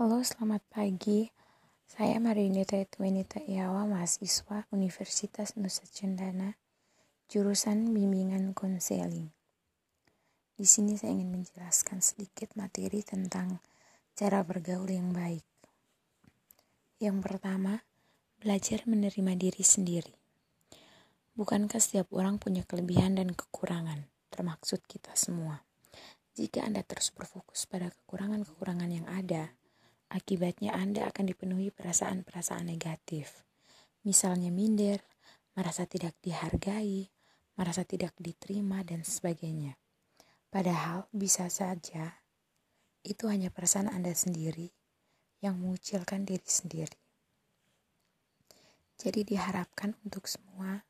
Halo, selamat pagi. Saya Marinita Etwenita Iawa, mahasiswa Universitas Nusa Cendana, jurusan bimbingan konseling. Di sini saya ingin menjelaskan sedikit materi tentang cara bergaul yang baik. Yang pertama, belajar menerima diri sendiri. Bukankah setiap orang punya kelebihan dan kekurangan, termaksud kita semua? Jika Anda terus berfokus pada kekurangan-kekurangan yang ada, akibatnya Anda akan dipenuhi perasaan-perasaan negatif. Misalnya minder, merasa tidak dihargai, merasa tidak diterima, dan sebagainya. Padahal bisa saja itu hanya perasaan Anda sendiri yang mengucilkan diri sendiri. Jadi diharapkan untuk semua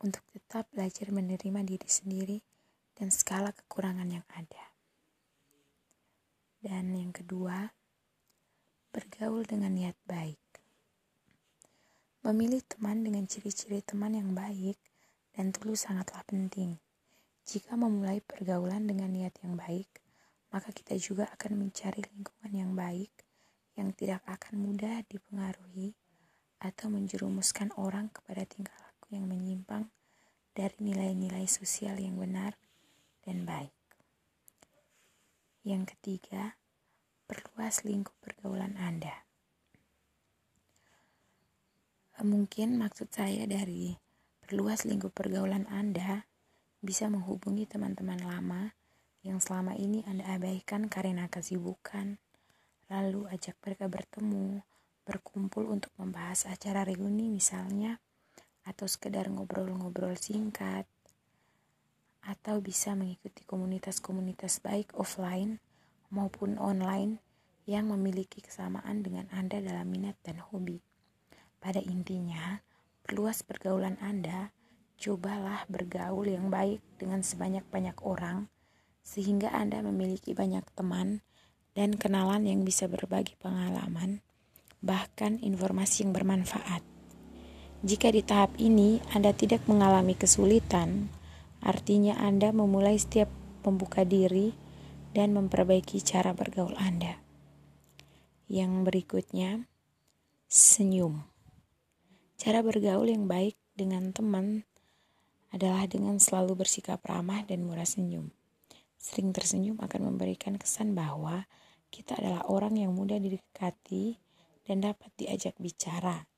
untuk tetap belajar menerima diri sendiri dan skala kekurangan yang ada. Dan yang kedua, bergaul dengan niat baik. Memilih teman dengan ciri-ciri teman yang baik dan tulus sangatlah penting. Jika memulai pergaulan dengan niat yang baik, maka kita juga akan mencari lingkungan yang baik yang tidak akan mudah dipengaruhi atau menjerumuskan orang kepada tingkah laku yang menyimpang dari nilai-nilai sosial yang benar dan baik. Yang ketiga, perluas lingkup pergaulan Anda. Mungkin maksud saya dari perluas lingkup pergaulan Anda bisa menghubungi teman-teman lama yang selama ini Anda abaikan karena kesibukan, lalu ajak mereka bertemu, berkumpul untuk membahas acara reuni misalnya, atau sekedar ngobrol-ngobrol singkat, atau bisa mengikuti komunitas-komunitas baik offline maupun online yang memiliki kesamaan dengan Anda dalam minat dan hobi. Pada intinya, perluas pergaulan Anda, cobalah bergaul yang baik dengan sebanyak-banyak orang, sehingga Anda memiliki banyak teman dan kenalan yang bisa berbagi pengalaman, bahkan informasi yang bermanfaat. Jika di tahap ini Anda tidak mengalami kesulitan, Artinya Anda memulai setiap membuka diri dan memperbaiki cara bergaul Anda. Yang berikutnya, senyum. Cara bergaul yang baik dengan teman adalah dengan selalu bersikap ramah dan murah senyum. Sering tersenyum akan memberikan kesan bahwa kita adalah orang yang mudah didekati dan dapat diajak bicara.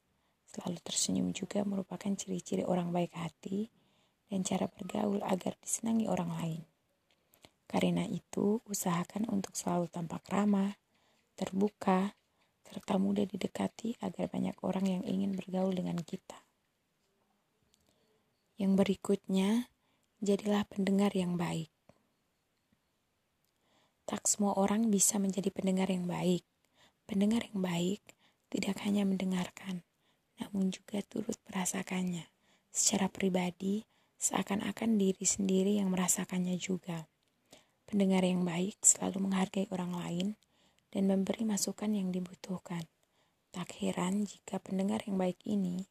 Selalu tersenyum juga merupakan ciri-ciri orang baik hati dan cara bergaul agar disenangi orang lain. Karena itu, usahakan untuk selalu tampak ramah, terbuka, serta mudah didekati agar banyak orang yang ingin bergaul dengan kita. Yang berikutnya, jadilah pendengar yang baik. Tak semua orang bisa menjadi pendengar yang baik. Pendengar yang baik tidak hanya mendengarkan, namun juga turut merasakannya. Secara pribadi, seakan-akan diri sendiri yang merasakannya juga. Pendengar yang baik selalu menghargai orang lain dan memberi masukan yang dibutuhkan. Tak heran jika pendengar yang baik ini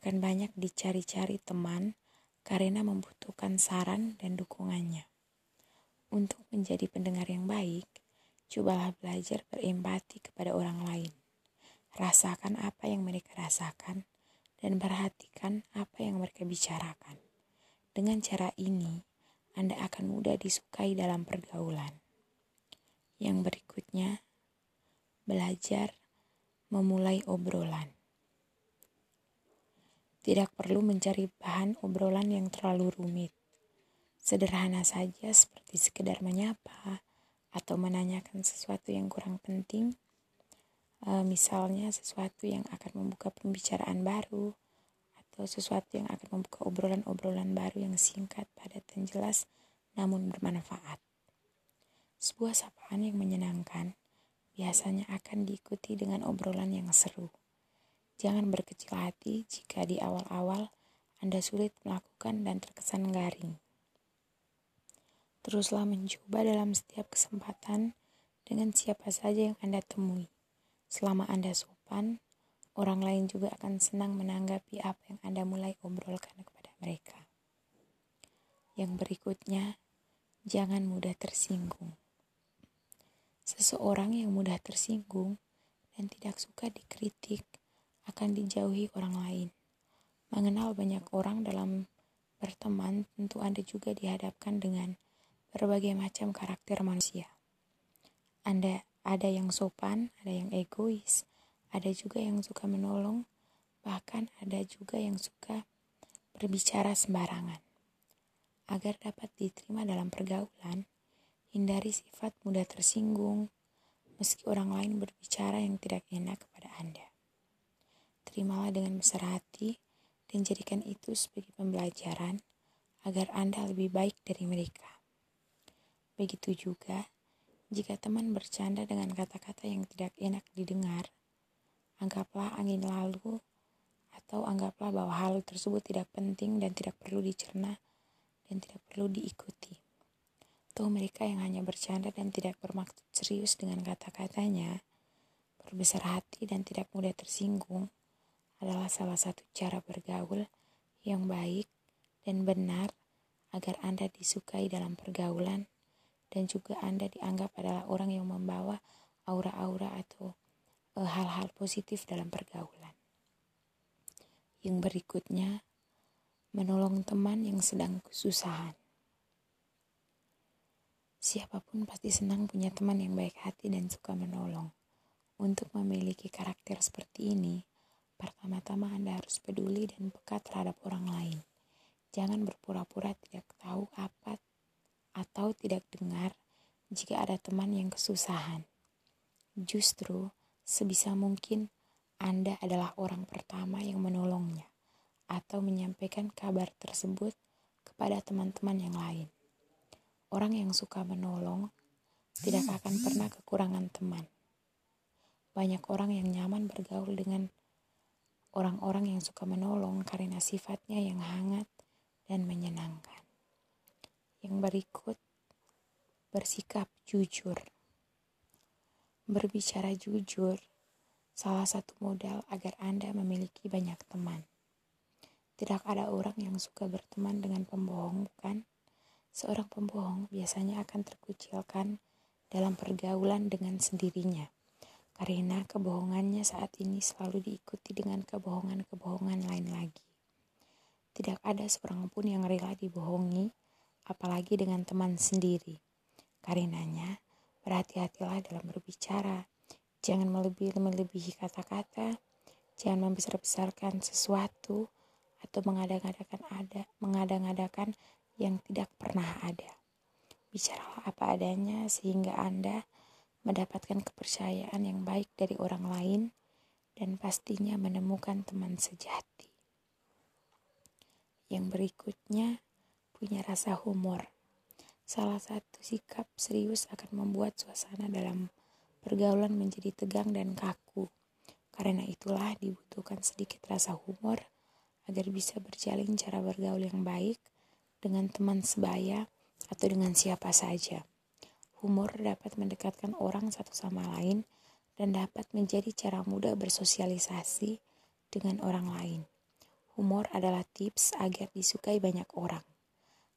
akan banyak dicari-cari teman karena membutuhkan saran dan dukungannya. Untuk menjadi pendengar yang baik, cobalah belajar berempati kepada orang lain. Rasakan apa yang mereka rasakan dan perhatikan apa yang mereka bicarakan. Dengan cara ini, Anda akan mudah disukai dalam pergaulan. Yang berikutnya, belajar memulai obrolan. Tidak perlu mencari bahan obrolan yang terlalu rumit. Sederhana saja seperti sekedar menyapa atau menanyakan sesuatu yang kurang penting. E, misalnya sesuatu yang akan membuka pembicaraan baru atau sesuatu yang akan membuka obrolan-obrolan baru yang singkat, padat, dan jelas, namun bermanfaat. Sebuah sapaan yang menyenangkan biasanya akan diikuti dengan obrolan yang seru. Jangan berkecil hati jika di awal-awal Anda sulit melakukan dan terkesan garing. Teruslah mencoba dalam setiap kesempatan dengan siapa saja yang Anda temui. Selama Anda sopan, Orang lain juga akan senang menanggapi apa yang Anda mulai obrolkan kepada mereka. Yang berikutnya, jangan mudah tersinggung. Seseorang yang mudah tersinggung dan tidak suka dikritik akan dijauhi orang lain. Mengenal banyak orang dalam berteman tentu Anda juga dihadapkan dengan berbagai macam karakter manusia. Anda ada yang sopan, ada yang egois, ada juga yang suka menolong, bahkan ada juga yang suka berbicara sembarangan. Agar dapat diterima dalam pergaulan, Hindari sifat mudah tersinggung, meski orang lain berbicara yang tidak enak kepada Anda. Terimalah dengan besar hati dan jadikan itu sebagai pembelajaran agar Anda lebih baik dari mereka. Begitu juga jika teman bercanda dengan kata-kata yang tidak enak didengar, anggaplah angin lalu atau anggaplah bahwa hal tersebut tidak penting dan tidak perlu dicerna dan tidak perlu diikuti. Tuh mereka yang hanya bercanda dan tidak bermaksud serius dengan kata-katanya, berbesar hati dan tidak mudah tersinggung, adalah salah satu cara bergaul yang baik dan benar agar Anda disukai dalam pergaulan dan juga Anda dianggap adalah orang yang membawa aura-aura atau hal-hal positif dalam pergaulan. Yang berikutnya, menolong teman yang sedang kesusahan. Siapa pun pasti senang punya teman yang baik hati dan suka menolong. Untuk memiliki karakter seperti ini, pertama-tama Anda harus peduli dan peka terhadap orang lain. Jangan berpura-pura tidak tahu apa atau tidak dengar jika ada teman yang kesusahan. Justru, sebisa mungkin Anda adalah orang pertama yang menolongnya atau menyampaikan kabar tersebut kepada teman-teman yang lain. Orang yang suka menolong tidak akan pernah kekurangan teman. Banyak orang yang nyaman bergaul dengan orang-orang yang suka menolong karena sifatnya yang hangat dan menyenangkan. Yang berikut, bersikap jujur. Berbicara jujur, salah satu modal agar Anda memiliki banyak teman. Tidak ada orang yang suka berteman dengan pembohong, bukan? Seorang pembohong biasanya akan terkucilkan dalam pergaulan dengan sendirinya, karena kebohongannya saat ini selalu diikuti dengan kebohongan-kebohongan lain lagi. Tidak ada seorang pun yang rela dibohongi, apalagi dengan teman sendiri. Karenanya, berhati-hatilah dalam berbicara. Jangan melebihi kata-kata, jangan membesar-besarkan sesuatu, atau mengada-ngadakan ada, mengada-ngadakan yang tidak pernah ada. Bicaralah apa adanya sehingga Anda mendapatkan kepercayaan yang baik dari orang lain dan pastinya menemukan teman sejati. Yang berikutnya, punya rasa humor. Salah satu sikap serius akan membuat suasana dalam pergaulan menjadi tegang dan kaku. Karena itulah dibutuhkan sedikit rasa humor agar bisa berjalin cara bergaul yang baik dengan teman sebaya atau dengan siapa saja. Humor dapat mendekatkan orang satu sama lain dan dapat menjadi cara mudah bersosialisasi dengan orang lain. Humor adalah tips agar disukai banyak orang.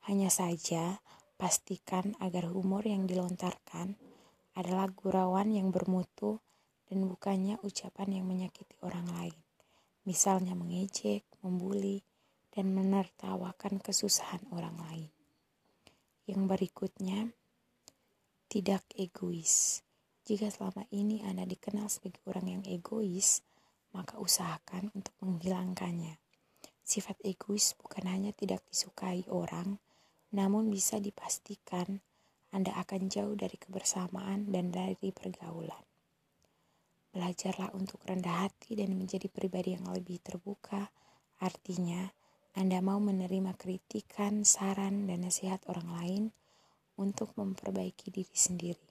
Hanya saja, pastikan agar humor yang dilontarkan adalah gurauan yang bermutu dan bukannya ucapan yang menyakiti orang lain. Misalnya mengejek, membuli, dan menertawakan kesusahan orang lain. Yang berikutnya, tidak egois. Jika selama ini Anda dikenal sebagai orang yang egois, maka usahakan untuk menghilangkannya. Sifat egois bukan hanya tidak disukai orang, namun bisa dipastikan Anda akan jauh dari kebersamaan dan dari pergaulan. Belajarlah untuk rendah hati dan menjadi pribadi yang lebih terbuka, artinya anda mau menerima kritikan, saran, dan nasihat orang lain untuk memperbaiki diri sendiri.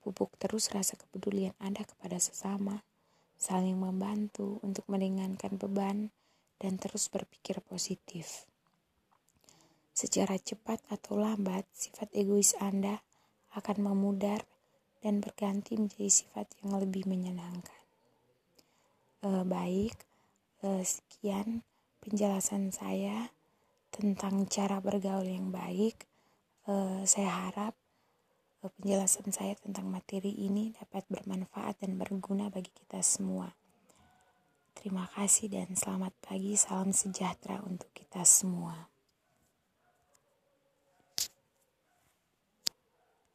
Pupuk terus rasa kepedulian Anda kepada sesama, saling membantu untuk meringankan beban, dan terus berpikir positif. Secara cepat atau lambat, sifat egois Anda akan memudar dan berganti menjadi sifat yang lebih menyenangkan. E, baik, e, sekian penjelasan saya tentang cara bergaul yang baik. Uh, saya harap Semoga penjelasan saya tentang materi ini dapat bermanfaat dan berguna bagi kita semua. Terima kasih dan selamat pagi, salam sejahtera untuk kita semua.